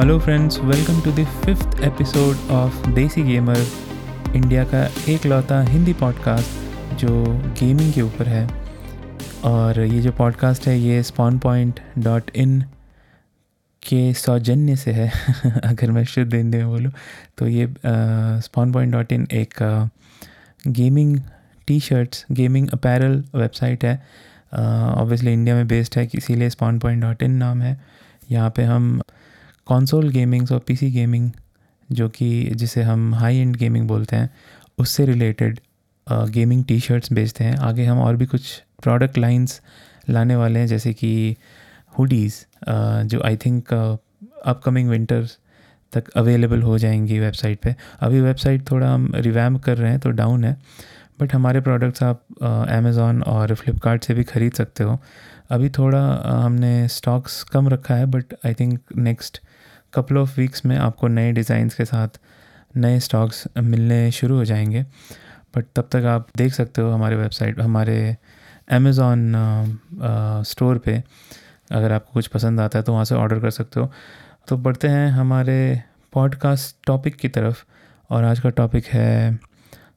Hello friends welcome to the fifth episode of Desi gamer India का एक लौता Hindi podcast जो गेमिंग के ऊपर है। और ये जो पॉडकास्ट है, ये स्पॉन पॉइंट डॉट इन के सौजन्य से है। अगर मैं शुद्ध हिंदी में बोलूँ तो ये स्पॉन पॉइंट डॉट इन एक gaming T shirts gaming apparel website है। ऑब्वियसली इंडिया में बेस्ड है, इसीलिए स्पॉन पॉइंट डॉट इन नाम है। यहाँ पे हम कंसोल गेमिंग्स और पीसी गेमिंग जो कि जिसे हम हाई एंड गेमिंग बोलते हैं, उससे रिलेटेड गेमिंग टी शर्ट्स बेचते हैं। आगे हम और भी कुछ प्रोडक्ट लाइंस लाने वाले हैं, जैसे कि हुडीज़ जो आई थिंक अपकमिंग विंटर्स तक अवेलेबल हो जाएँगी वेबसाइट पे। अभी वेबसाइट थोड़ा हम रिवैम कर रहे हैं तो डाउन है बट हमारे प्रोडक्ट्स आप अमेज़ोन और फ्लिपकार्ट से भी ख़रीद सकते हो। अभी थोड़ा हमने स्टॉक्स कम रखा है but I think next couple of weeks में आपको नए डिज़ाइंस के साथ नए स्टॉक्स मिलने शुरू हो जाएँगे। बट तब तक आप देख सकते हो हमारे वेबसाइट हमारे अमेज़ोन स्टोर पे अगर आपको कुछ पसंद आता है तो वहाँ से ऑर्डर कर सकते हो। तो बढ़ते हैं हमारे पॉडकास्ट टॉपिक की तरफ़ और आज का टॉपिक है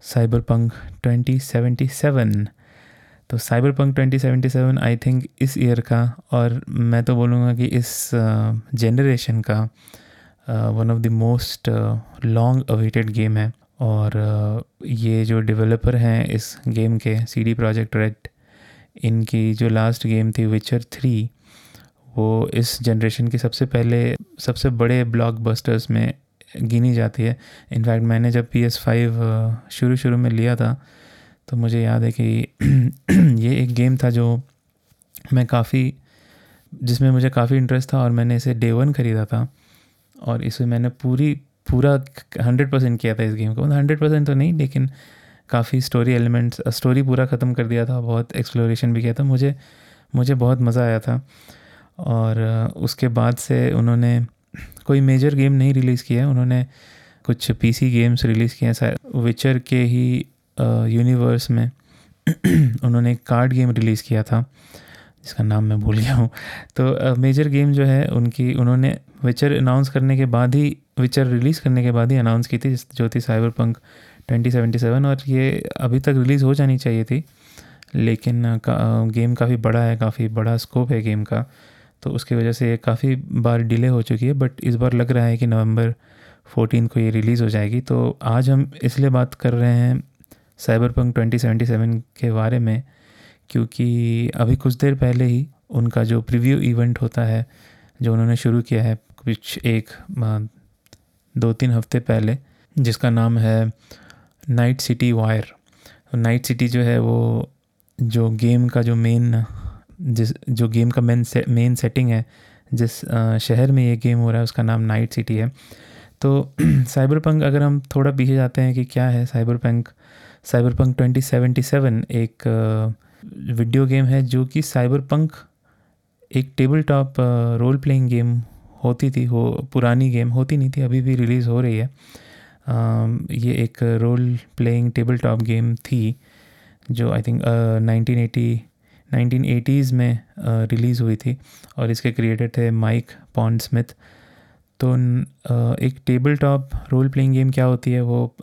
cyber punk twenty seventy seven तो cyber punk twenty I think इस ईयर का और मैं तो बोलूँगा कि इस जनरेशन का one of the most long awaited game है। और ये जो डेवलपर हैं इस गेम के सी डी प्रोजेक्ट रेड इनकी जो लास्ट गेम थी विचर थ्री वो इस जनरेशन की सबसे पहले, सबसे बड़े ब्लॉकबस्टर्स में गिनी जाती है। इनफैक्ट मैंने जब पी एस फाइव शुरू शुरू में लिया था तो मुझे याद है कि ये एक गेम था जो मैं काफ़ी, जिसमें मुझे काफ़ी इंटरेस्ट था और मैंने इसे डे वन ख़रीदा था। और इसे मैंने पूरी, पूरा हंड्रेड परसेंट किया था इस गेम को। हंड्रेड परसेंट तो नहीं, लेकिन काफ़ी स्टोरी एलिमेंट्स स्टोरी पूरा ख़त्म कर दिया था, बहुत एक्सप्लोरेशन भी किया था। मुझे मुझे बहुत मज़ा आया था। और उसके बाद से उन्होंने कोई मेजर गेम नहीं रिलीज़ किया उन्होंने कुछ पीसी गेम्स रिलीज़ किए हैं विचर के ही यूनिवर्स में उन्होंने एक कार्ड गेम रिलीज़ किया था जिसका नाम मैं भूल गया हूँ। तो मेजर गेम जो है उनकी उन्होंने विचर अनाउंस करने के बाद ही विचर रिलीज़ करने के बाद ही अनाउंस की थी जो थी साइबर पंक ट्वेंटी और ये अभी तक रिलीज़ हो जानी चाहिए थी। लेकिन का, गेम काफ़ी बड़ा है काफ़ी बड़ा स्कोप है गेम का। तो उसकी वजह से ये काफ़ी बार डिले हो चुकी है बट इस बार लग रहा है कि नवंबर 14 को ये रिलीज़ हो जाएगी। तो आज हम इसलिए बात कर रहे हैं साइबर पंक ट्वेंटी के बारे में क्योंकि अभी कुछ देर पहले ही उनका जो प्रीव्यू इवेंट होता है जो उन्होंने शुरू किया है कुछ एक दो तीन हफ़्ते पहले जिसका नाम है Night City Wire. Night City जो है वो जो गेम का जो मेन जिस जो गेम का मेन से, मेन सेटिंग है जिस शहर में ये गेम हो रहा है उसका नाम नाइट सिटी है। तो साइबर पंक अगर हम थोड़ा पीछे जाते हैं कि क्या है Cyberpunk Cyberpunk twenty seventy seven एक वीडियो गेम है जो कि साइबर एक table top role playing game होती थी, हो, पुरानी गेम होती नहीं थी, अभी भी रिलीज़ हो रही है। ये एक role playing table top game थी जो I think nineteen eighty nineteen eighties में रिलीज़ हुई थी और इसके क्रिएटर थे माइक पॉन्ड स्मिथ तो एक table top role playing game क्या होती है वो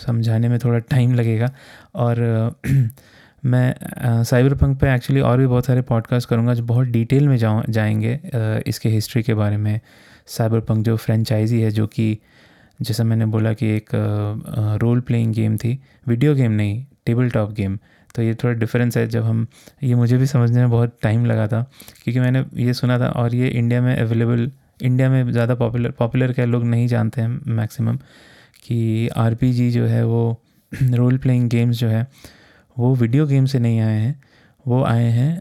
समझाने में थोड़ा टाइम लगेगा। और मैं साइबर पंक पे एक्चुअली और भी बहुत सारे पॉडकास्ट करूँगा जो बहुत डिटेल में जाऊँ, जाएँगे इसके हिस्ट्री के बारे में। साइबर पंक जो फ्रेंचाइजी है जो कि, जैसा मैंने बोला कि एक रोल प्लेइंग गेम थी वीडियो गेम नहीं टेबल टॉप गेम तो ये थोड़ा डिफरेंस है, जब हम, ये मुझे भी समझने में बहुत टाइम लगा था, क्योंकि मैंने ये सुना था और ये इंडिया में अवेलेबल इंडिया में ज़्यादा पॉपुलर पॉपुलर क्या लोग नहीं जानते हैं मैक्सिमम कि आरपीजी जो है वो रोल प्लेइंग गेम्स जो है, वो वीडियो गेम से नहीं आए हैं। वो आए हैं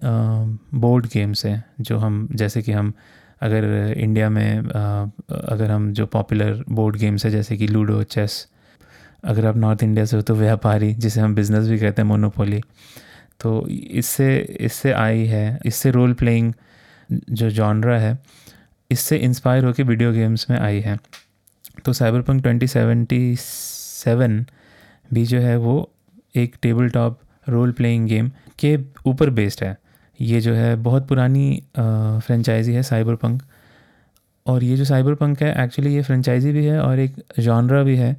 बोर्ड गेम से जो हम, जैसे कि हम अगर इंडिया में अगर हम जो पॉपुलर बोर्ड गेम्स है, जैसे कि लूडो चेस अगर आप नॉर्थ इंडिया से हो तो व्यापारी, जिसे हम बिज़नेस भी कहते हैं मोनोपोली तो इससे इससे आई है, इससे रोल प्लेइंग जो जॉनरा है इससे इंस्पायर होकर वीडियो गेम्स में आई है। तो cyber punk twenty seventy seven भी जो है वो एक table top role playing game के ऊपर बेस्ड है। ये जो है बहुत पुरानी फ्रेंचाइजी है साइबर पंक और ये जो साइबर पंक है एक्चुअली ये फ्रेंचाइजी भी है और एक जॉनरा भी है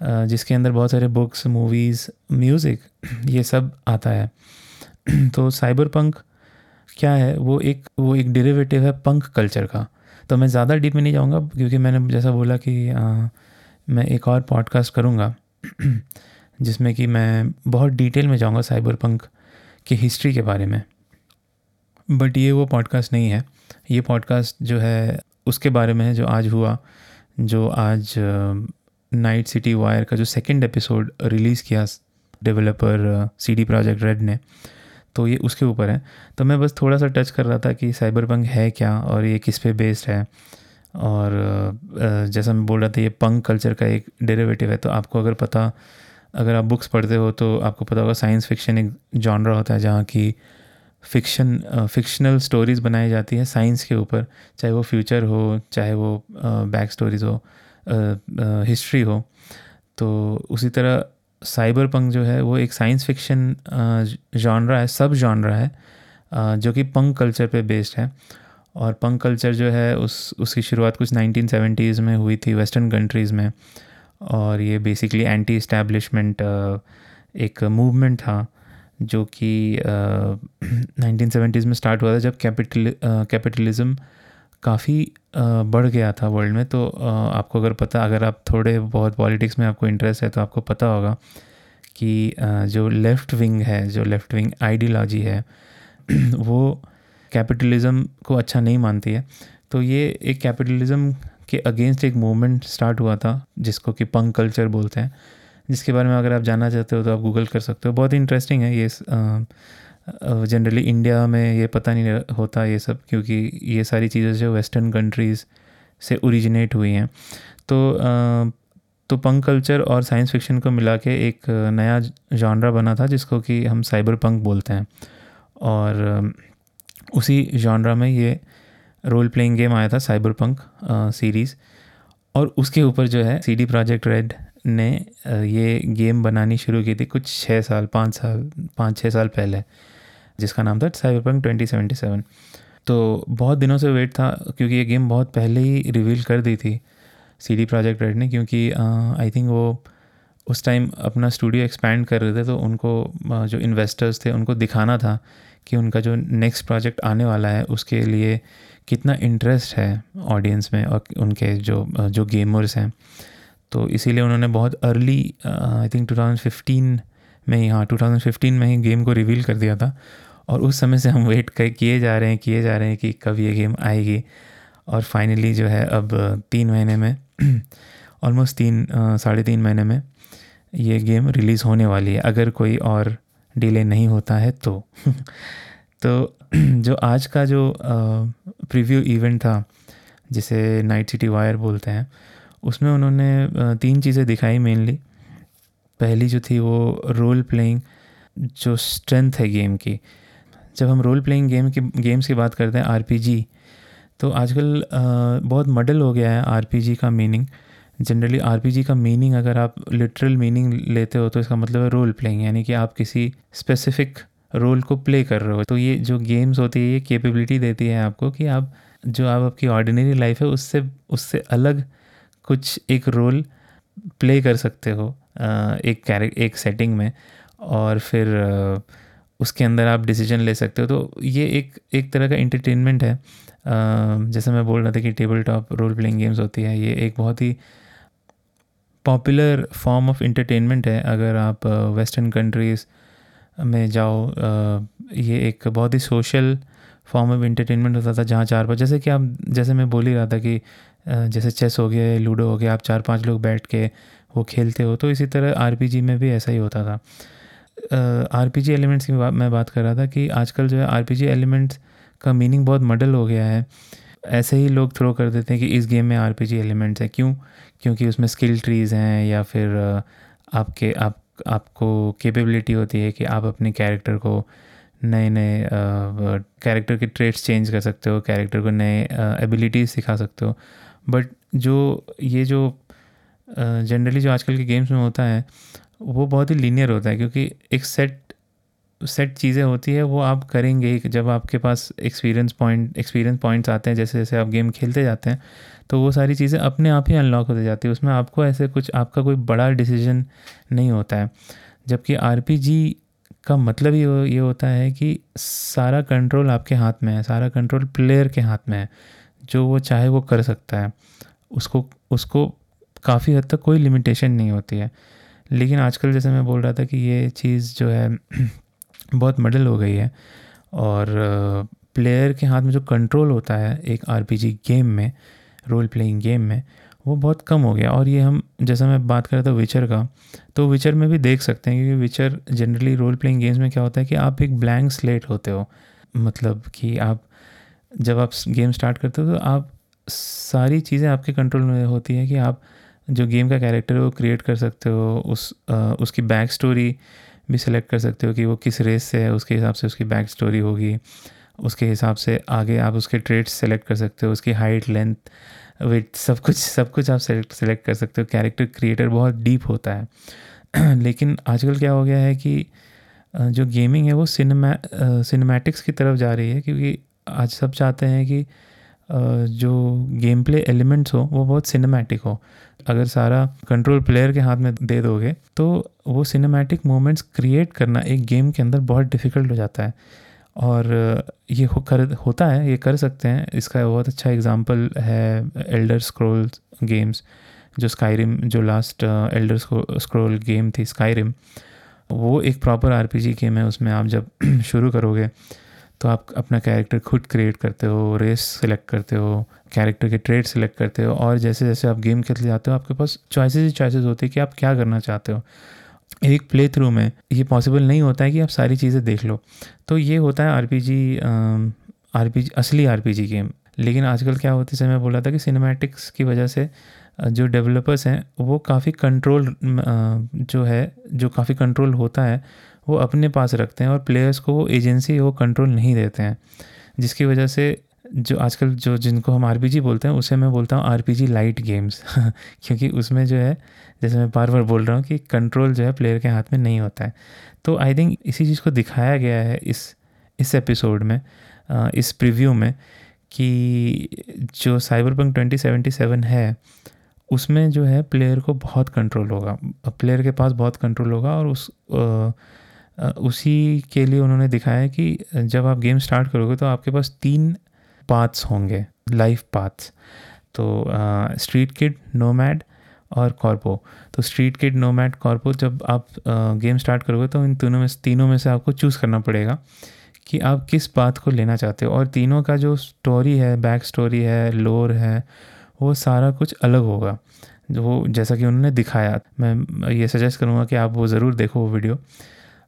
जिसके अंदर बहुत सारे बुक्स मूवीज़ म्यूज़िक ये सब आता है। तो साइबर पंक क्या है? वो एक वो एक डेरिवेटिव है पंक कल्चर का। तो मैं ज़्यादा डीप में नहीं जाऊँगा क्योंकि मैंने जैसा बोला कि आ, मैं एक और पॉडकास्ट करूँगा जिसमें कि मैं बहुत डिटेल में जाऊँगा साइबर पंक की हिस्ट्री के बारे में। बट ये वो पॉडकास्ट नहीं है। ये पॉडकास्ट जो है उसके बारे में है जो आज हुआ जो आज नाइट सिटी वायर का जो सेकंड एपिसोड रिलीज़ किया developer C D Projekt Red ने। तो ये उसके ऊपर है। तो मैं बस थोड़ा सा टच कर रहा था कि साइबर पंक है क्या और ये किस पे बेस्ड है? और जैसा मैं बोल रहा था ये पंक कल्चर का एक डेरिवेटिव है। तो आपको अगर पता, अगर आप बुक्स पढ़ते हो तो आपको पता होगा साइंस फिक्शन एक जॉनरा होता है जहाँ की फिक्शन फिक्शनल स्टोरीज़ बनाई जाती है साइंस के ऊपर। चाहे वो फ्यूचर हो, चाहे वो बैक स्टोरीज़ हो हिस्ट्री हो। तो उसी तरह साइबर पंक जो है, वो एक साइंस फिक्शन जॉनरा है, सब जॉनरा है जो कि पंक कल्चर पे बेस्ड है। और पंक कल्चर जो है, उस, उसकी शुरुआत कुछ नाइनटीन सेवेंटीज़ में हुई थी वेस्टर्न कंट्रीज़ में। और ये बेसिकली एंटी इस्टेब्लिशमेंट एक मूवमेंट था, जो कि नाइनटीन सेवेंटीज़ में स्टार्ट हुआ था, जब कैपिटल कैपिटलिज़म काफ़ी बढ़ गया था वर्ल्ड में। तो आपको अगर पता, अगर आप थोड़े बहुत पॉलिटिक्स में आपको इंटरेस्ट है तो आपको पता होगा कि जो लेफ़्ट विंग है, जो लेफ़्ट विंग आइडियोलॉजी है, वो कैपिटलिज़म को अच्छा नहीं मानती है। तो ये एक कैपिटलिज़म के अगेंस्ट एक मूवमेंट स्टार्ट हुआ था, जिसको कि पंक कल्चर बोलते हैं। जिसके बारे में अगर आप जानना चाहते हो तो आप गूगल कर सकते हो। बहुत इंटरेस्टिंग है ये जनरली इंडिया में ये पता नहीं होता ये सब, क्योंकि ये सारी चीज़ें जो वेस्टर्न कंट्रीज़ से ओरिजिनेट हुई हैं। तो तो पंक कल्चर और साइंस फिक्शन को मिला के एक नया जॉनरा बना था, जिसको कि हम साइबर पंक बोलते हैं। और उसी जॉनरा में ये रोल प्लेइंग गेम आया था साइबर पंक सीरीज़ और उसके ऊपर जो है सी डी प्रोजेक्ट रेड ने ये गेम बनानी शुरू की थी कुछ छः साल, पाँच साल, पाँच छः साल पहले। जिसका नाम था cyber punk twenty seventy seven तो बहुत दिनों से वेट था, क्योंकि ये गेम बहुत पहले ही रिवील कर दी थी सी डी प्रोजेक्ट रेड ने, क्योंकि आई थिंक वो उस टाइम अपना स्टूडियो एक्सपैंड कर रहे थे तो उनको जो इन्वेस्टर्स थे, उनको दिखाना था कि उनका जो नेक्स्ट प्रोजेक्ट आने वाला है, उसके लिए कितना इंटरेस्ट है ऑडियंस में और उनके जो जो गेमर्स हैं। तो इसीलिए उन्होंने बहुत अर्ली आई थिंक 2015 में ही हाँ 2015 में ही गेम को रिवील कर दिया था। और उस समय से हम वेट किए जा रहे हैं, किए जा रहे हैं कि कब ये गेम आएगी। और फाइनली जो है अब तीन महीने में ऑलमोस्ट तीन साढ़े तीन महीने में ये गेम रिलीज़ होने वाली है। अगर कोई और डिले नहीं होता है तो। तो जो आज का जो प्रीव्यू इवेंट था, जिसे नाइट सिटी वायर बोलते हैं, उसमें उन्होंने तीन चीज़ें दिखाई मेनली पहली जो थी वो रोल प्लेइंग जो स्ट्रेंथ है गेम की जब हम रोल प्लेइंग गेम की गेम्स की बात करते हैं आरपीजी तो आजकल बहुत मडल हो गया है आरपीजी का मीनिंग जनरली आरपीजी का मीनिंग अगर आप लिटरल मीनिंग लेते हो तो इसका मतलब है रोल प्लेइंग यानी कि आप किसी स्पेसिफिक रोल को प्ले कर रहे हो। तो ये जो गेम्स होती है, ये कैपेबिलिटी देती है आपको कि आप, जो आप, आपकी ऑर्डिनरी लाइफ है, उससे उससे अलग कुछ एक रोल प्ले कर सकते हो एक कैरे एक सेटिंग में। और फिर उसके अंदर आप डिसीज़न ले सकते हो। तो ये एक एक तरह का इंटरटेनमेंट है। जैसे मैं बोल रहा था कि table top role playing games होती है, ये एक बहुत ही पॉपुलर फॉर्म ऑफ़ इंटरटेनमेंट है। अगर आप वेस्टर्न कंट्रीज़ में जाओ ये एक बहुत ही सोशल फॉर्म ऑफ़ इंटरटेनमेंट होता था, जहाँ चार पाँच, जैसे कि आप, जैसे मैं बोल ही रहा था कि जैसे चेस हो गया लूडो हो गया, आप चार पाँच लोग बैठ के वो खेलते हो तो इसी तरह आरपीजी में भी ऐसा ही होता था। आर पी जी एलिमेंट्स की बात मैं बात कर रहा था कि आजकल जो है आर पी जी एलिमेंट्स का मीनिंग बहुत मडल हो गया है। ऐसे ही लोग थ्रो कर देते हैं कि इस गेम में आर पी जी एलिमेंट्स हैं। क्यों? क्योंकि उसमें स्किल ट्रीज़ हैं या फिर आपके, आप, आपको कैपेबिलिटी होती है कि आप अपने कैरेक्टर को नए नए कैरेक्टर के ट्रेड्स चेंज कर सकते हो कैरेक्टर को नए एबिलिटीज़ सिखा सकते हो। बट जो, ये जो जनरली जो आजकल के गेम्स में होता है वो बहुत ही लीनियर होता है, क्योंकि एक सेट सेट चीज़ें होती है, वो आप करेंगे जब आपके पास एक्सपीरियंस पॉइंट एक्सपीरियंस पॉइंट्स आते हैं, जैसे जैसे आप गेम खेलते जाते हैं तो वो सारी चीज़ें अपने आप ही अनलॉक होती जाती है। उसमें आपको ऐसे कुछ, आपका कोई बड़ा डिसीज़न नहीं होता है। जबकि आरपीजी का मतलब ही, ये होता है कि सारा कंट्रोल आपके हाथ में है, सारा कंट्रोल प्लेयर के हाथ में है। जो वो चाहे वो कर सकता है। उसको उसको काफ़ी हद तक कोई लिमिटेशन नहीं होती है। लेकिन आजकल जैसे मैं बोल रहा था कि ये चीज़ जो है, बहुत मडल हो गई है। और प्लेयर के हाथ में जो कंट्रोल होता है एक आरपीजी गेम में, रोल प्लेइंग गेम में, वो बहुत कम हो गया। और ये हम, जैसा मैं बात कर रहा था विचर का तो विचर में भी देख सकते हैं क्योंकि विचर जनरली रोल प्लेइंग गेम्स में क्या होता है कि आप एक ब्लैंक स्लेट होते हो। मतलब कि आप, जब आप गेम स्टार्ट करते हो तो आप सारी चीज़ें आपके कंट्रोल में होती है कि आप जो गेम का कैरेक्टर है वो क्रिएट कर सकते हो उस आ, उसकी बैक स्टोरी भी सिलेक्ट कर सकते हो कि वो किस रेस से है उसके हिसाब से उसकी बैक स्टोरी होगी उसके हिसाब से आगे आप उसके ट्रेड्स सेलेक्ट कर सकते हो उसकी हाइट लेंथ वेट सब कुछ सब कुछ आप सेलेक्ट सेलेक्ट कर सकते हो। कैरेक्टर क्रिएटर बहुत डीप होता है। लेकिन आजकल क्या हो गया है कि जो गेमिंग है वो सिनेमा सिनेमैटिक्स की तरफ़ जा रही है क्योंकि आज सब चाहते हैं कि जो गेम प्ले एलिमेंट्स हो, वो बहुत सिनेमैटिक हो। अगर सारा कंट्रोल प्लेयर के हाथ में दे दोगे तो वो सिनेमैटिक मोमेंट्स क्रिएट करना एक गेम के अंदर बहुत डिफ़िकल्ट हो जाता है। और ये हो, कर, होता है, ये कर सकते हैं। इसका बहुत अच्छा एग्जांपल है एल्डर स्क्रोल गेम्स जो स्काईरिम जो लास्ट एल्डर स्क्रोल गेम थी स्काईरिम वो एक प्रॉपर आरपीजी गेम है, उसमें आप जब शुरू करोगे तो आप अपना कैरेक्टर खुद क्रिएट करते हो रेस सेलेक्ट करते हो कैरेक्टर के ट्रेड सेलेक्ट करते हो और जैसे जैसे आप गेम खेलते जाते हो, आपके पास चॉइसेस ही चॉइसेस होती है कि आप क्या करना चाहते हो। एक प्ले थ्रू में ये पॉसिबल नहीं होता है कि आप सारी चीज़ें देख लो। तो ये होता है R P G R P G असली आर पी जी गेम लेकिन आजकल क्या होती है मैं बोला था कि सिनेमैटिक्स की वजह से जो डेवलपर्स हैं, वो काफ़ी कंट्रोल जो है, जो काफ़ी कंट्रोल होता है वो अपने पास रखते हैं और प्लेयर्स को वो एजेंसी वो कंट्रोल नहीं देते हैं। जिसकी वजह से जो आजकल जो जिनको हम आरपीजी बोलते हैं, उसे मैं बोलता हूँ आरपीजी लाइट गेम्स क्योंकि उसमें जो है, जैसे मैं बार बार बोल रहा हूँ कि कंट्रोल जो है प्लेयर के हाथ में नहीं होता है। तो आई थिंक इसी चीज़ को दिखाया गया है इस इस एपिसोड में इस प्रीव्यू में कि जो साइबर पंक ट्वेंटी है, उसमें जो है प्लेयर को बहुत कंट्रोल होगा। प्लेयर के पास बहुत कंट्रोल होगा और उस उसी के लिए उन्होंने दिखाया कि जब आप गेम स्टार्ट करोगे तो आपके पास तीन पाथ्स होंगे, लाइफ पाथ्स। तो स्ट्रीट किड, नोमैड और कॉर्पो। तो स्ट्रीट किड, नोमैड, कॉर्पो जब आप गेम स्टार्ट करोगे तो इन तीनों में तीनों में से आपको चूज़ करना पड़ेगा कि आप किस बात को लेना चाहते हो। और तीनों का जो स्टोरी है, बैक स्टोरी है, लोर है, वो सारा कुछ अलग होगा। जो जैसा कि उन्होंने दिखाया। मैं ये सजेस्ट करूँगा कि आप वो ज़रूर देखो वो वीडियो।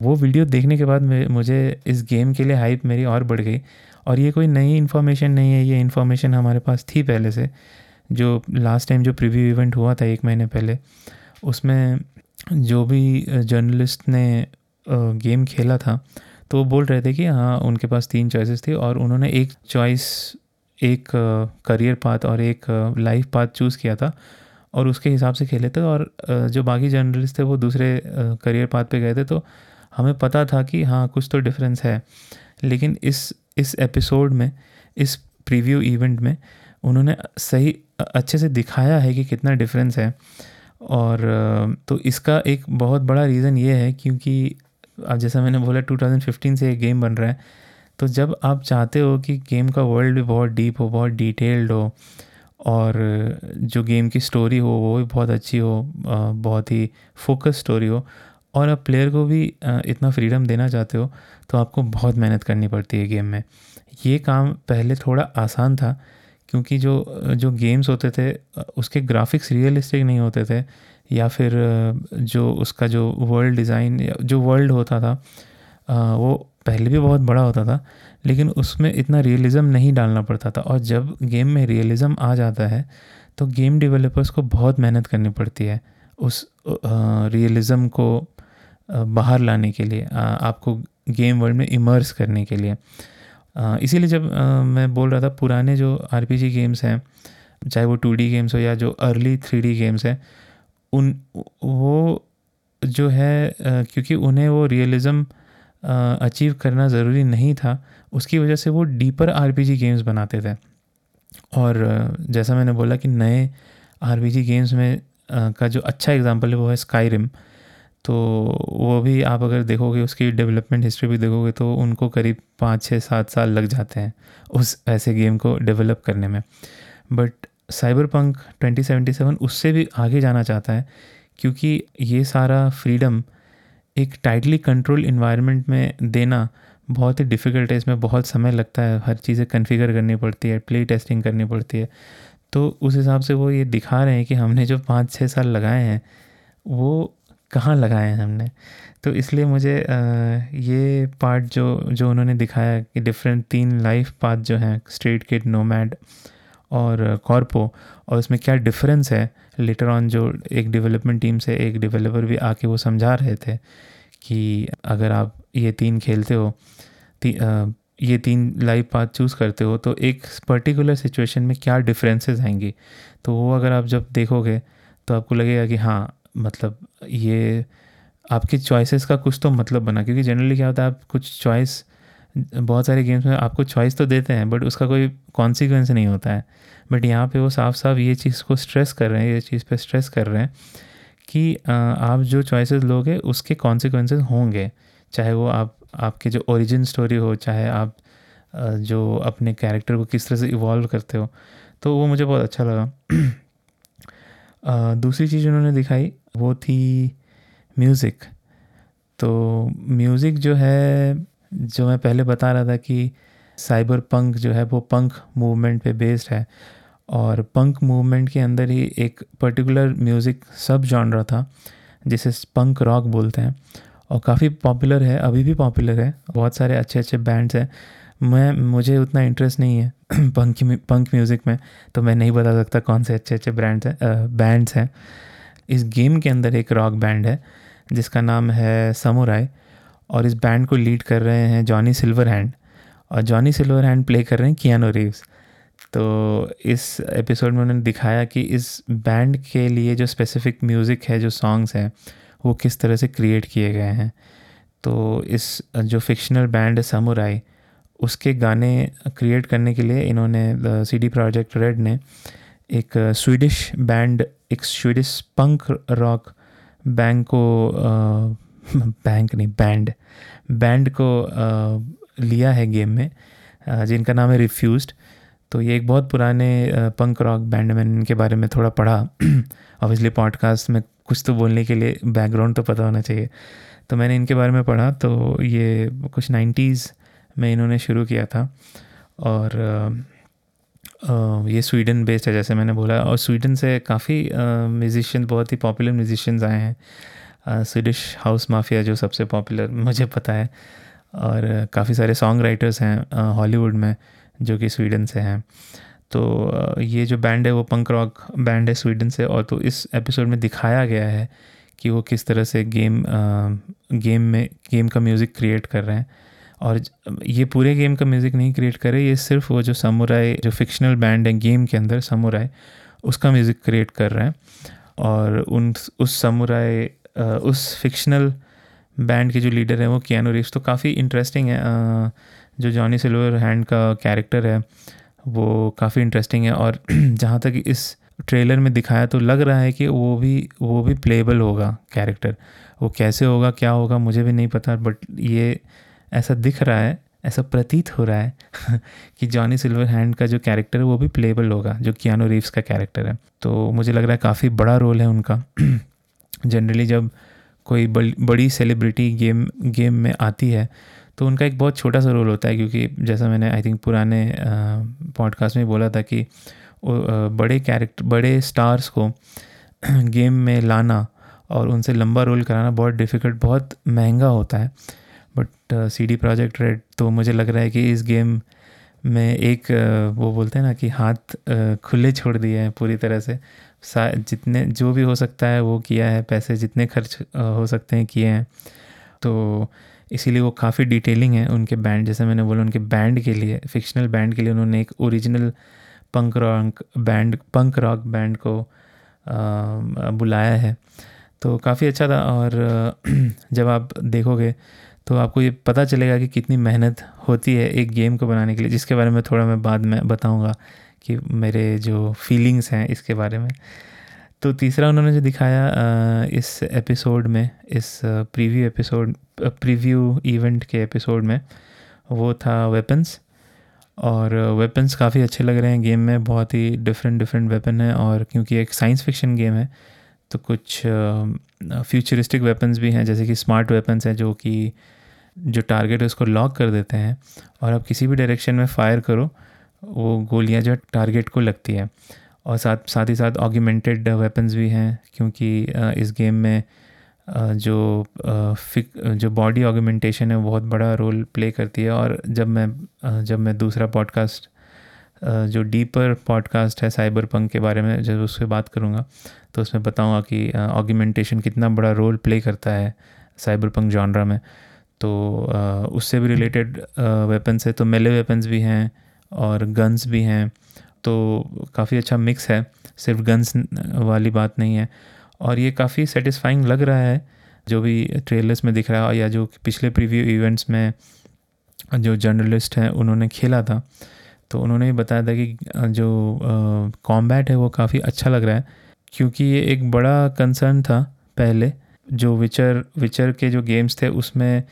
वो वीडियो देखने के बाद मुझे इस गेम के लिए हाइप मेरी और बढ़ गई। और ये कोई नई इन्फॉर्मेशन नहीं है, ये इन्फॉर्मेशन हमारे पास थी पहले से। जो लास्ट टाइम जो प्रीव्यू इवेंट हुआ था एक महीने पहले, उसमें जो भी जर्नलिस्ट ने गेम खेला था तो वो बोल रहे थे कि हाँ उनके पास तीन चॉइसेस थी और उन्होंने एक चॉइस एक करियर पाथ और एक लाइफ पाथ चूज़ किया था और उसके हिसाब से खेले थे और जो बाकी जर्नलिस्ट थे वो दूसरे करियर पाथ पे गए थे तो हमें पता था कि हाँ कुछ तो डिफरेंस है। लेकिन इस इस एपिसोड में, इस प्रीव्यू इवेंट में उन्होंने सही अच्छे से दिखाया है कि कितना डिफरेंस है। और तो इसका एक बहुत बड़ा रीज़न ये है क्योंकि अब जैसा मैंने बोला 2015 से एक गेम बन रहा है। तो जब आप चाहते हो कि गेम का वर्ल्ड भी बहुत डीप हो, बहुत डिटेल्ड हो, और जो गेम की स्टोरी हो, वो भी बहुत अच्छी हो बहुत ही फोकस स्टोरी हो और आप प्लेयर को भी इतना फ्रीडम देना चाहते हो तो आपको बहुत मेहनत करनी पड़ती है गेम में। ये काम पहले थोड़ा आसान था, क्योंकि जो जो गेम्स होते थे उसके ग्राफिक्स रियलिस्टिक नहीं होते थे, या फिर जो उसका जो वर्ल्ड डिज़ाइन जो वर्ल्ड होता था वो पहले भी बहुत बड़ा होता था, लेकिन उसमें इतना रियलिज़म नहीं डालना पड़ता था। और जब गेम में रियलिज़म आ जाता है तो गेम डेवलपर्स को बहुत मेहनत करनी पड़ती है, उस रियलिज़म को बाहर लाने के लिए आपको गेम वर्ल्ड में इमर्स करने के लिए। इसीलिए जब मैं बोल रहा था पुराने जो आरपीजी गेम्स हैं, चाहे वो टू गेम्स हो या जो अर्ली थ्री गेम्स हैं, उन, वो जो है क्योंकि उन्हें वो रियलिज़म अचीव करना ज़रूरी नहीं था, उसकी वजह से वो डीपर आरपीजी गेम्स बनाते थे। और जैसा मैंने बोला कि नए आरपीजी गेम्स में का जो अच्छा एग्जांपल है वो है स्काई तो वो भी आप अगर देखोगे, उसकी डेवलपमेंट हिस्ट्री भी देखोगे तो उनको करीब पाँच, छः, सात साल लग जाते हैं उस ऐसे गेम को डेवलप करने में। But Cyberpunk twenty seventy seven उससे भी आगे जाना चाहता है, क्योंकि ये सारा फ्रीडम एक टाइटली कंट्रोल इन्वायरमेंट में देना बहुत ही डिफ़िकल्ट है। इसमें बहुत समय लगता है, हर चीज़ें कन्फिगर करनी पड़ती है प्ले टेस्टिंग करनी पड़ती है। तो उस हिसाब से वो ये दिखा रहे हैं कि हमने जो पाँच, छः साल लगाए हैं, वो कहाँ लगाए हैं हमने? तो इसलिए मुझे ये पार्ट जो जो उन्होंने दिखाया कि डिफरेंट तीन लाइफ पाथ जो हैं स्ट्रेट किड नोमैड और कॉर्पो और उसमें क्या डिफरेंस है? लेटर ऑन जो एक डेवलपमेंट टीम से एक डेवलपर भी आके वो समझा रहे थे कि अगर आप ये तीन खेलते हो ती, आ, ये तीन लाइव पाथ चूज़ करते हो तो एक पर्टिकुलर सिचुएशन में क्या डिफरेंसेस आएँगी? तो वो अगर आप जब देखोगे तो आपको लगेगा कि हाँ मतलब ये आपके चॉइसेस का कुछ तो मतलब बना, क्योंकि जनरली क्या होता है, आप कुछ चॉइस बहुत सारे गेम्स में आपको चॉइस तो देते हैं बट उसका कोई कॉन्सिक्वेंस नहीं होता है। बट यहाँ पे वो साफ़ साफ़ ये चीज़ को स्ट्रेस कर रहे हैं, ये चीज़ पे स्ट्रेस कर रहे हैं कि आप जो चॉइसेस लोगे, उसके कॉन्सिक्वेंसेस होंगे। चाहे वो आप, आपके जो ओरिजिन स्टोरी हो, चाहे आप जो अपने कैरेक्टर को किस तरह से इवॉल्व करते हो। तो वो मुझे बहुत अच्छा लगा। दूसरी चीज़ उन्होंने दिखाई वो थी म्यूज़िक तो म्यूज़िक जो है, जो मैं पहले बता रहा था कि साइबर पंक जो है वो पंक मूवमेंट पे बेस्ड है और पंक मूवमेंट के अंदर ही एक पर्टिकुलर म्यूज़िक सब जॉनरा था, जिसे पंक रॉक बोलते हैं। और काफ़ी पॉपुलर है, अभी भी पॉपुलर है, बहुत सारे अच्छे अच्छे बैंड्स हैं। मैं, मुझे उतना इंटरेस्ट नहीं है पंक पंक म्यूज़िक में तो मैं नहीं बता सकता कौन से अच्छे अच्छे ब्रांड्स हैं बैंड्स हैं। इस गेम के अंदर एक रॉक बैंड है, जिसका नाम है समोराय और इस बैंड को लीड कर रहे हैं जॉनी सिल्वर हैंड और जॉनी सिल्वर हैंड प्ले कर रहे हैं कियानो रीव्स। तो इस एपिसोड में उन्होंने दिखाया कि इस बैंड के लिए जो स्पेसिफिक म्यूज़िक है, जो सॉन्ग्स हैं, वो किस तरह से क्रिएट किए गए हैं। तो इस, जो फिक्शनल बैंड है समुराई, उसके गाने क्रिएट करने के लिए इन्होंने सी डी प्रोजेक्ट रेड ने एक स्वीडिश बैंड एक स्वीडिश पंक रॉक बैंक को बैंक नहीं बैंड बैंड को लिया है गेम में जिनका नाम है रिफ्यूज़ड तो ये एक बहुत पुराने पंक रॉक बैंड मैंने इनके बारे में थोड़ा पढ़ा। ऑब्वियसली पॉडकास्ट में कुछ तो बोलने के लिए बैकग्राउंड तो पता होना चाहिए। तो मैंने इनके बारे में पढ़ा तो ये कुछ नाइन्टीज़ में इन्होंने शुरू किया था। और ये स्वीडन बेस्ड है जैसे मैंने बोला। और स्वीडन से काफ़ी म्यूज़िशियन बहुत ही पॉपुलर म्यूज़िशियंस आए हैं। स्वीडिश हाउस माफिया जो सबसे पॉपुलर मुझे पता है। और काफ़ी सारे सॉन्ग राइटर्स हैं हॉलीवुड में, जो कि स्वीडन से हैं। तो ये जो बैंड है, वो पंक रॉक बैंड है स्वीडन से। और तो इस एपिसोड में दिखाया गया है कि वो किस तरह से गेम गेम में गेम का म्यूज़िक क्रिएट कर रहे हैं। और ये पूरे गेम का म्यूज़िक नहीं क्रिएट कर, ये सिर्फ़ वो जो समुराय जो फिक्शनल बैंड है गेम के अंदर समुराय उसका म्यूज़िक क्रिएट कर रहे हैं। और उन, उस समुराई उस फिक्शनल बैंड के जो लीडर हैं, वो कियानो रिव्स तो काफ़ी इंटरेस्टिंग है। जो जॉनी सिल्वर हैंड का कैरेक्टर है, वो काफ़ी इंटरेस्टिंग है। और जहाँ तक इस ट्रेलर में दिखाया तो लग रहा है कि वो भी वो भी प्लेबल होगा कैरेक्टर वो कैसे होगा, क्या होगा, मुझे भी नहीं पता बट ये ऐसा दिख रहा है, ऐसा प्रतीत हो रहा है कि जॉनी सिल्वर हैंड का जो कैरेक्टर है, वो भी प्लेबल होगा, जो कियानो रीव्स का कैरेक्टर है। तो मुझे लग रहा है काफ़ी बड़ा रोल है उनका। जनरली जब कोई बड़ी सेलिब्रिटी गेम गेम में आती है तो उनका एक बहुत छोटा सा रोल होता है, क्योंकि जैसा मैंने आई थिंक पुराने पॉडकास्ट में बोला था कि बड़े कैरेक्टर बड़े स्टार्स को गेम में लाना और उनसे लंबा रोल कराना बहुत डिफ़िकल्ट बहुत महँगा होता है। But C D Projekt Red तो मुझे लग रहा है कि इस गेम में एक वो बोलते हैं ना कि हाथ खुले छोड़ दिए हैं पूरी तरह से। जितने, जो भी हो सकता है वो किया है, पैसे जितने खर्च हो सकते हैं किए हैं। तो इसीलिए वो काफ़ी डिटेलिंग है उनके बैंड जैसे मैंने बोला उनके बैंड के लिए फिक्शनल बैंड के लिए उन्होंने एक original punk rock band punk rock band को बुलाया है। तो काफ़ी अच्छा था और जब आप देखोगे तो आपको ये पता चलेगा कि कितनी मेहनत होती है एक गेम को बनाने के लिए, जिसके बारे में थोड़ा मैं बाद में बताऊँगा कि मेरे जो फीलिंग्स हैं इसके बारे में। तो तीसरा उन्होंने जो दिखाया इस एपिसोड में, इस प्रीव्यू एपिसोड प्रीव्यू इवेंट के एपिसोड में, वो था वेपन्स और वेपन्स काफ़ी अच्छे लग रहे हैं गेम में, बहुत ही डिफरेंट डिफरेंट वेपन है और क्योंकि एक साइंस फिक्शन गेम है तो कुछ फ्यूचरिस्टिक वेपन्स भी हैं, जैसे कि स्मार्ट वेपन्स हैं, जो कि जो टारगेट है उसको लॉक कर देते हैं और आप किसी भी डायरेक्शन में फायर करो, वो गोलियाँ जो टारगेट को लगती है। और साथ साथ ही साथ ऑगमेंटेड वेपन्स भी हैं, क्योंकि इस गेम में जो फिक जो बॉडी ऑगमेंटेशन है बहुत बड़ा रोल प्ले करती है। और जब मैं जब मैं दूसरा पॉडकास्ट जो डीपर पॉडकास्ट है साइबर पंक के बारे में, जब उससे बात करूँगा तो उसमें बताऊँगा कि ऑगमेंटेशन कितना बड़ा रोल प्ले करता है साइबर पंक जॉनरा में। तो उससे भी रिलेटेड वेपन्स है तो मेले वेपन्स भी हैं और गन्स भी हैं तो काफ़ी अच्छा मिक्स है, सिर्फ़ गन्स वाली बात नहीं है। और ये काफ़ी सेटिस्फाइंग लग रहा है, जो भी ट्रेलर्स में दिख रहा है या जो पिछले प्रीव्यू इवेंट्स में जो जर्नलिस्ट हैं, उन्होंने खेला था। तो उन्होंने भी बताया था कि जो कॉम्बैट है वो काफ़ी अच्छा लग रहा है, क्योंकि ये एक बड़ा कंसर्न था पहले, जो विचर विचर के जो गेम्स थे, उसमें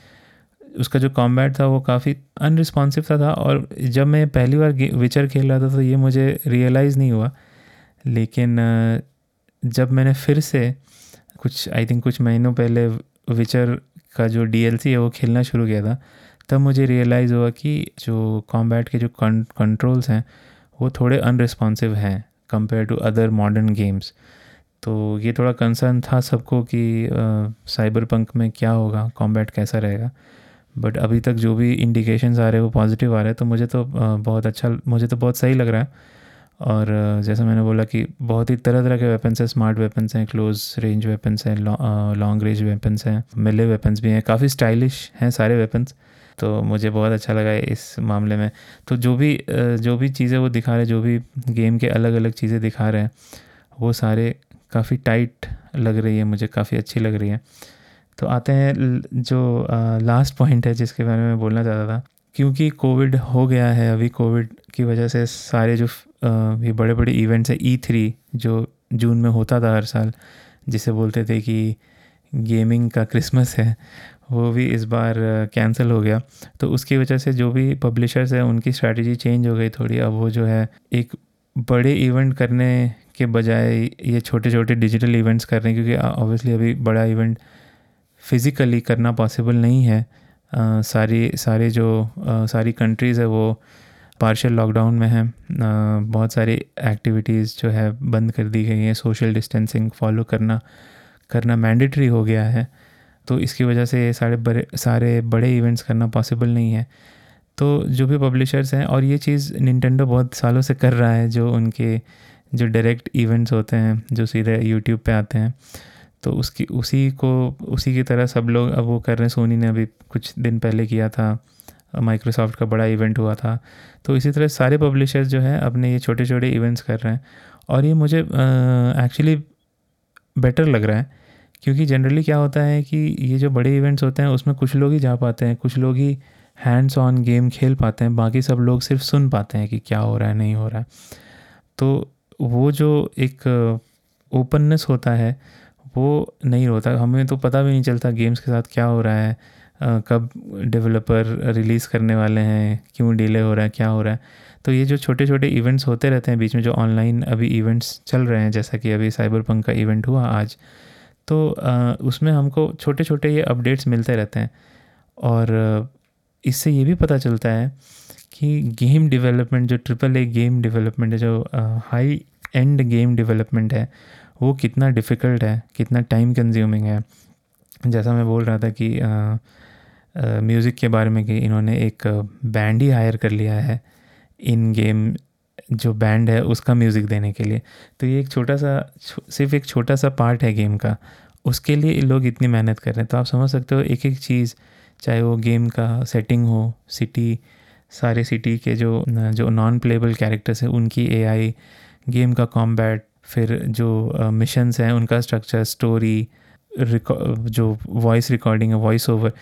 उसका जो कॉम्बैट था वो काफ़ी अनरिस्पॉन्सिव था, था और जब मैं पहली बार विचर खेल रहा था तो ये मुझे रियलाइज़ नहीं हुआ। लेकिन जब मैंने फिर से कुछ आई थिंक कुछ महीनों पहले विचर का जो डीएलसी है वो खेलना शुरू किया था तब मुझे रियलाइज़ हुआ कि जो कॉम्बैट के जो कंट्रोल्स हैं वो थोड़े अनरिस्पॉन्सिव हैं compare to other modern games तो ये थोड़ा कंसर्न था सबको कि साइबर पंक में क्या होगा कॉम्बैट कैसा रहेगा। बट अभी तक जो भी इंडिकेशन आ रहे हैं, वो पॉजिटिव आ रहे हैं तो मुझे तो बहुत अच्छा मुझे तो बहुत सही लग रहा है। और जैसा मैंने बोला कि बहुत ही तरह तरह के वेपन्स हैं स्मार्ट वेपन्स हैं क्लोज रेंज वेपन्स हैं लॉन्ग रेंज वेपन्स हैं मिले वेपन्स भी हैं, काफ़ी स्टाइलिश हैं सारे वेपन्स तो मुझे बहुत अच्छा लगा है इस मामले में। तो जो भी जो भी चीज़ें वो दिखा रहे हैं, जो भी गेम के अलग अलग चीज़ें दिखा रहे हैं, वो सारे काफ़ी टाइट लग रही है, मुझे काफ़ी अच्छी लग रही है। तो आते हैं जो लास्ट पॉइंट है जिसके बारे में बोलना चाहता था। क्योंकि कोविड हो गया है, अभी कोविड की वजह से सारे जो ये बड़े बड़े इवेंट्स हैं ई थ्री जो जून में होता था हर साल, जिसे बोलते थे कि गेमिंग का क्रिसमस है, वो भी इस बार कैंसिल हो गया। तो उसकी वजह से जो भी पब्लिशर्स हैं, उनकी स्ट्रैटेजी चेंज हो गई थोड़ी। अब वो जो है, एक बड़े इवेंट करने के बजाय ये छोटे छोटे डिजिटल इवेंट्स कर रहे हैं, क्योंकि ऑब्वियसली अभी बड़ा इवेंट फ़िज़िकली करना पॉसिबल नहीं है। आ, सारी सारे जो आ, सारी कंट्रीज़ है वो पार्शियल लॉकडाउन में हैं। बहुत सारी एक्टिविटीज़ जो है बंद कर दी गई हैं। सोशल डिस्टेंसिंग फॉलो करना करना मैंडेटरी हो गया है। तो इसकी वजह से सारे बड़े सारे बड़े इवेंट्स करना पॉसिबल नहीं है। तो जो भी पब्लिशर्स हैं और ये चीज़ निंटेंडो बहुत सालों से कर रहा है जो उनके जो डायरेक्ट इवेंट्स होते हैं जो सीधे यूट्यूब पे आते हैं तो उसकी, उसी को, उसी की तरह सब लोग, अब वो कर रहे हैं सोनी ने अभी कुछ दिन पहले किया था माइक्रोसॉफ्ट का बड़ा इवेंट हुआ था। तो इसी तरह सारे पब्लिशर्स जो हैं अपने ये छोटे छोटे इवेंट्स कर रहे हैं। और ये मुझे एक्चुअली बेटर लग रहा है, क्योंकि जनरली क्या होता है कि ये जो बड़े इवेंट्स होते हैं, उसमें कुछ लोग ही जा पाते हैं, कुछ लोग ही हैंड्स ऑन गेम खेल पाते हैं, बाकी सब लोग सिर्फ़ सुन पाते हैं कि क्या हो रहा है, नहीं हो रहा है। तो वो जो एक ओपननेस होता है वो नहीं होता। हमें तो पता भी नहीं चलता गेम्स के साथ क्या हो रहा है कब डेवलपर रिलीज़ करने वाले हैं, क्यों डिले हो रहा है, क्या हो रहा है। तो ये जो छोटे छोटे इवेंट्स होते रहते हैं बीच में, जो ऑनलाइन अभी इवेंट्स चल रहे हैं, जैसा कि अभी साइबर पंक का इवेंट हुआ आज तो उसमें हमको छोटे छोटे ये अपडेट्स मिलते रहते हैं। और इससे ये भी पता चलता है कि गेम डेवलपमेंट जो ट्रिपल ए गेम डेवलपमेंट है, जो हाई एंड गेम डेवलपमेंट है वो कितना डिफ़िकल्ट है, कितना टाइम कंज्यूमिंग है। जैसा मैं बोल रहा था कि म्यूज़िक के बारे में कि इन्होंने एक बैंड ही हायर कर लिया है इन गेम जो बैंड है उसका म्यूज़िक देने के लिए। तो ये एक छोटा सा सिर्फ़ एक छोटा सा पार्ट है गेम का। उसके लिए लोग इतनी मेहनत कर रहे हैं। तो आप समझ सकते हो एक एक चीज़, चाहे वो गेम का सेटिंग हो सिटी सारे सिटी के जो जो नॉन प्लेबल कैरेक्टर्स हैं, उनकी एआई गेम का कॉम्बैट फिर जो मिशंस हैं, उनका स्ट्रक्चर स्टोरी जो वॉइस रिकॉर्डिंग है वॉइस ओवर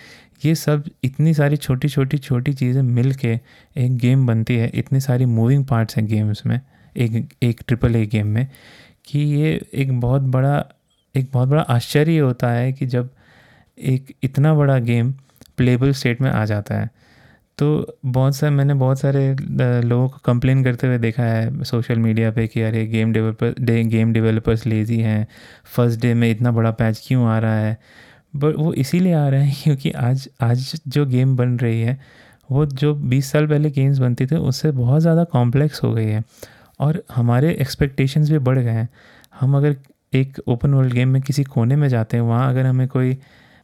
ये सब इतनी सारी छोटी छोटी छोटी चीज़ें मिल के एक गेम बनती है। इतनी सारी मूविंग पार्ट्स हैं गेम्स में, एक एक ट्रिपल ए गेम में, कि ये एक बहुत बड़ा, एक बहुत बड़ा आश्चर्य होता है कि जब एक इतना बड़ा गेम प्लेबल स्टेट में आ जाता है। तो बहुत सारे मैंने बहुत सारे लोगों को कंप्लेन करते हुए देखा है सोशल मीडिया पे कि अरे game developer day game developers lazy हैं। फ़र्स्ट डे में इतना बड़ा पैच क्यों आ रहा है? बट वो इसीलिए आ रहा है क्योंकि आज आज जो गेम बन रही है, वो जो 20 साल पहले गेम्स बनती थे, उससे बहुत ज़्यादा कॉम्प्लेक्स हो गई है। और हमारे एक्सपेक्टेशंस भी बढ़ गए हैं। हम अगर एक ओपन वर्ल्ड गेम में किसी कोने में जाते हैं, वहाँ अगर हमें कोई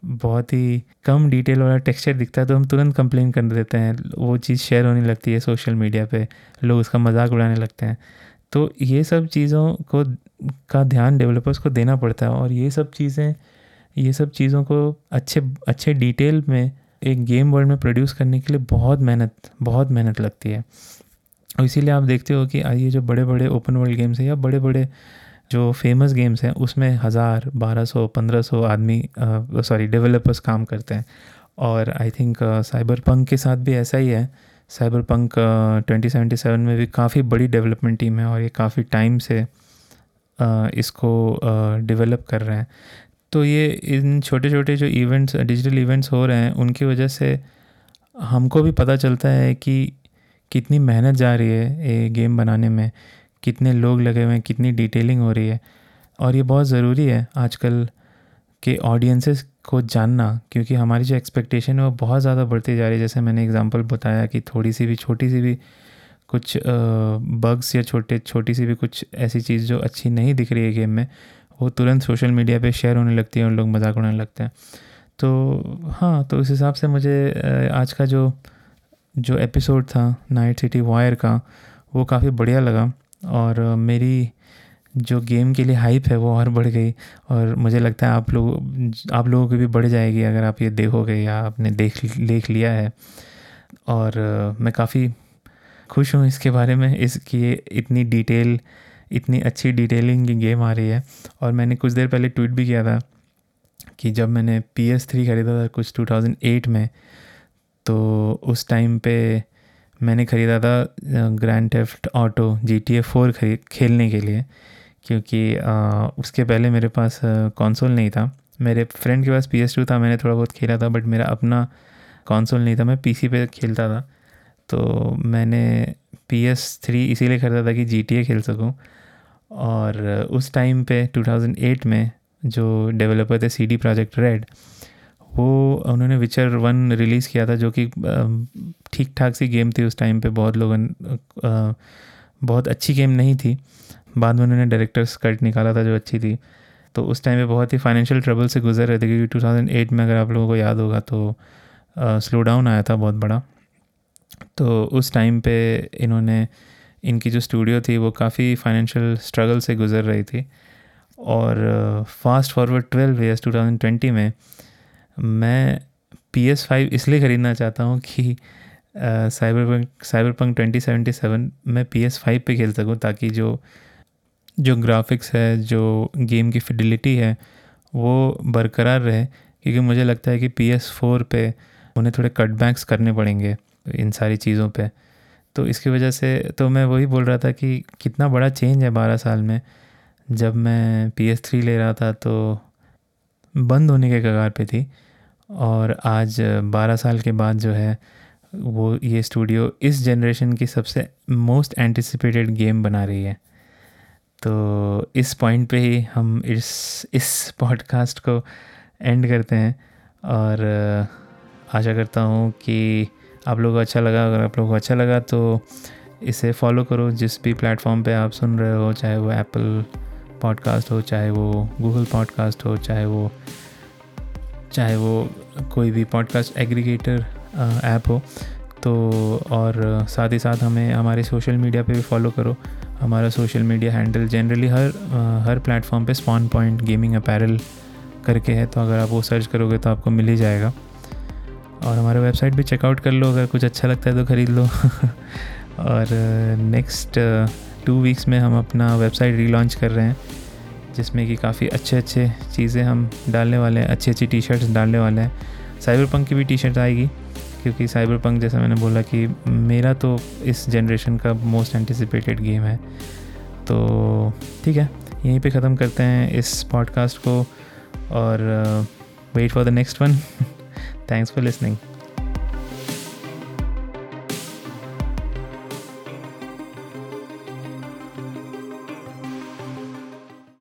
बहुत ही कम डिटेल वाला टेक्सचर दिखता है तो हम तुरंत कंप्लेन कर देते हैं। वो चीज़ शेयर होने लगती है सोशल मीडिया पे, लोग उसका मज़ाक उड़ाने लगते हैं। तो ये सब चीज़ों को, का ध्यान डेवलपर्स को देना पड़ता है, और ये सब चीज़ें, ये सब चीज़ों को अच्छे अच्छे डिटेल में, एक गेम वर्ल्ड में प्रोड्यूस करने के लिए बहुत मेहनत बहुत मेहनत लगती है। और इसीलिए आप देखते हो कि ये जो बड़े बड़े ओपन वर्ल्ड गेम्स हैं या बड़े बड़े जो फ़ेमस गेम्स हैं उसमें हज़ार बारह सौ पंद्रह सौ आदमी सॉरी डेवलपर्स काम करते हैं। और आई थिंक साइबर पंक के साथ भी ऐसा ही है। Cyber punk twenty seventy seven में भी काफ़ी बड़ी डेवलपमेंट टीम है और ये काफ़ी टाइम से uh, इसको डेवलप uh, कर रहे हैं। तो ये इन छोटे छोटे जो इवेंट्स डिजिटल इवेंट्स हो रहे हैं उनकी वजह से हमको भी पता चलता है कि कितनी मेहनत जा रही है ये गेम बनाने में। कितने लोग लगे हुए हैं, कितनी डिटेलिंग हो रही है। और ये बहुत ज़रूरी है आजकल के ऑडियंसेस को जानना, क्योंकि हमारी जो एक्सपेक्टेशन है वो बहुत ज़्यादा बढ़ती जा रही है। जैसे मैंने एग्जांपल बताया कि थोड़ी सी भी, छोटी सी भी कुछ बग्स या छोटे, छोटी सी भी कुछ ऐसी चीज़ जो अच्छी नहीं दिख रही है गेम में, वो तुरंत सोशल मीडिया पे शेयर होने लगती है और लोग मज़ाक उड़ाने लगते हैं। तो हाँ तो उस हिसाब से मुझे आज का जो जो एपिसोड था नाइट सिटी वायर का, वो काफ़ी बढ़िया लगा। और मेरी जो गेम के लिए हाइप है वो और बढ़ गई और मुझे लगता है आप लोग, आप लोगों की भी बढ़ जाएगी अगर आप ये देखोगे या आपने देख देख लिया है। और मैं काफ़ी खुश हूँ इसके बारे में इसकी इतनी डिटेल इतनी अच्छी डिटेलिंग की गेम आ रही है। और मैंने कुछ देर पहले ट्वीट भी किया था कि जब मैंने पी एस थ्री ख़रीदा था कुछ 2008 में तो उस टाइम पे मैंने ख़रीदा था Grand Theft Auto G T A four खरीद खेलने के लिए क्योंकि आ, उसके पहले मेरे पास कंसोल नहीं था। मेरे फ्रेंड के पास पी एस टू था मैंने थोड़ा बहुत खेला था बट मेरा अपना कंसोल नहीं था मैं पी सी पे खेलता था। तो मैंने पी एस थ्री इसीलिए ख़रीदा था कि जी टी ए खेल सकूँ। और उस टाइम पे 2008 में जो डेवलपर थे सी डी प्रोजेक्ट रेड वो उन्होंने विचर वन रिलीज़ किया था, जो कि ठीक ठाक सी गेम थी उस टाइम पे। बहुत लोगों बहुत अच्छी गेम नहीं थी। बाद में उन्होंने डायरेक्टर्स कट निकाला था, जो अच्छी थी। तो उस टाइम पे बहुत ही फाइनेंशियल ट्रबल से गुजर रहे थे, क्योंकि 2008 में अगर आप लोगों को याद होगा तो स्लो डाउन आया था बहुत बड़ा। तो उस टाइम पे इन्होंने, इनकी जो स्टूडियो थी, वो काफ़ी फाइनेंशियल स्ट्रगल से गुजर रही थी। और fast forward twelve years to में मैं पी एस फाइव इसलिए ख़रीदना चाहता हूँ कि Cyberpunk Cyberpunk twenty seventy seven मैं पी एस फाइव पर खेल सकूँ ताकि जो जो ग्राफिक्स है, जो गेम की फिडिलिटी है, वो बरकरार रहे। क्योंकि मुझे लगता है कि पी एस फोर पर उन्हें थोड़े कटबैक्स करने पड़ेंगे इन सारी चीज़ों पे। तो इसकी वजह से तो मैं वही बोल रहा था कि कितना बड़ा चेंज है बारह साल में। जब मैं पी एस थ्री ले रहा था तो बंद होने के कगार पे थी और आज बारह साल के बाद जो है, वो ये स्टूडियो इस जनरेशन की सबसे मोस्ट एंटिसिपेटेड गेम बना रही है। तो इस पॉइंट पे ही हम इस इस पॉडकास्ट को एंड करते हैं और आशा करता हूँ कि आप लोगों को अच्छा लगा। अगर आप लोगों को अच्छा लगा तो इसे फॉलो करो। जिस भी प्लेटफॉर्म पे आप सुन रहे हो, चाहे वो एप्पल पॉडकास्ट हो, चाहे वो गूगल पॉडकास्ट हो, चाहे वो चाहे वो कोई भी पॉडकास्ट एग्रीगेटर ऐप हो तो और साथ ही साथ हमें हमारे सोशल मीडिया पे भी फॉलो करो। हमारा सोशल मीडिया हैंडल जनरली हर हर प्लेटफॉर्म पे स्पॉन पॉइंट गेमिंग अपैरल करके है तो अगर आप वो सर्च करोगे तो आपको मिल ही जाएगा। और हमारे वेबसाइट भी चेकआउट कर लो, अगर कुछ अच्छा लगता है तो ख़रीद लो। और नेक्स्ट टू वीक्स में हम अपना वेबसाइट रीलॉन्च कर रहे हैं, जिसमें कि काफ़ी अच्छे अच्छे चीज़ें हम डालने वाले हैं अच्छी अच्छी टी शर्ट्स डालने वाले हैं। साइबर पंक की भी टी शर्ट आएगी, क्योंकि साइबर पंक जैसा मैंने बोला कि मेरा तो इस जनरेशन का मोस्ट एंटिसिपेटेड गेम है। तो ठीक है, यहीं पे ख़त्म करते हैं इस पॉडकास्ट को, और wait for the next one thanks for listening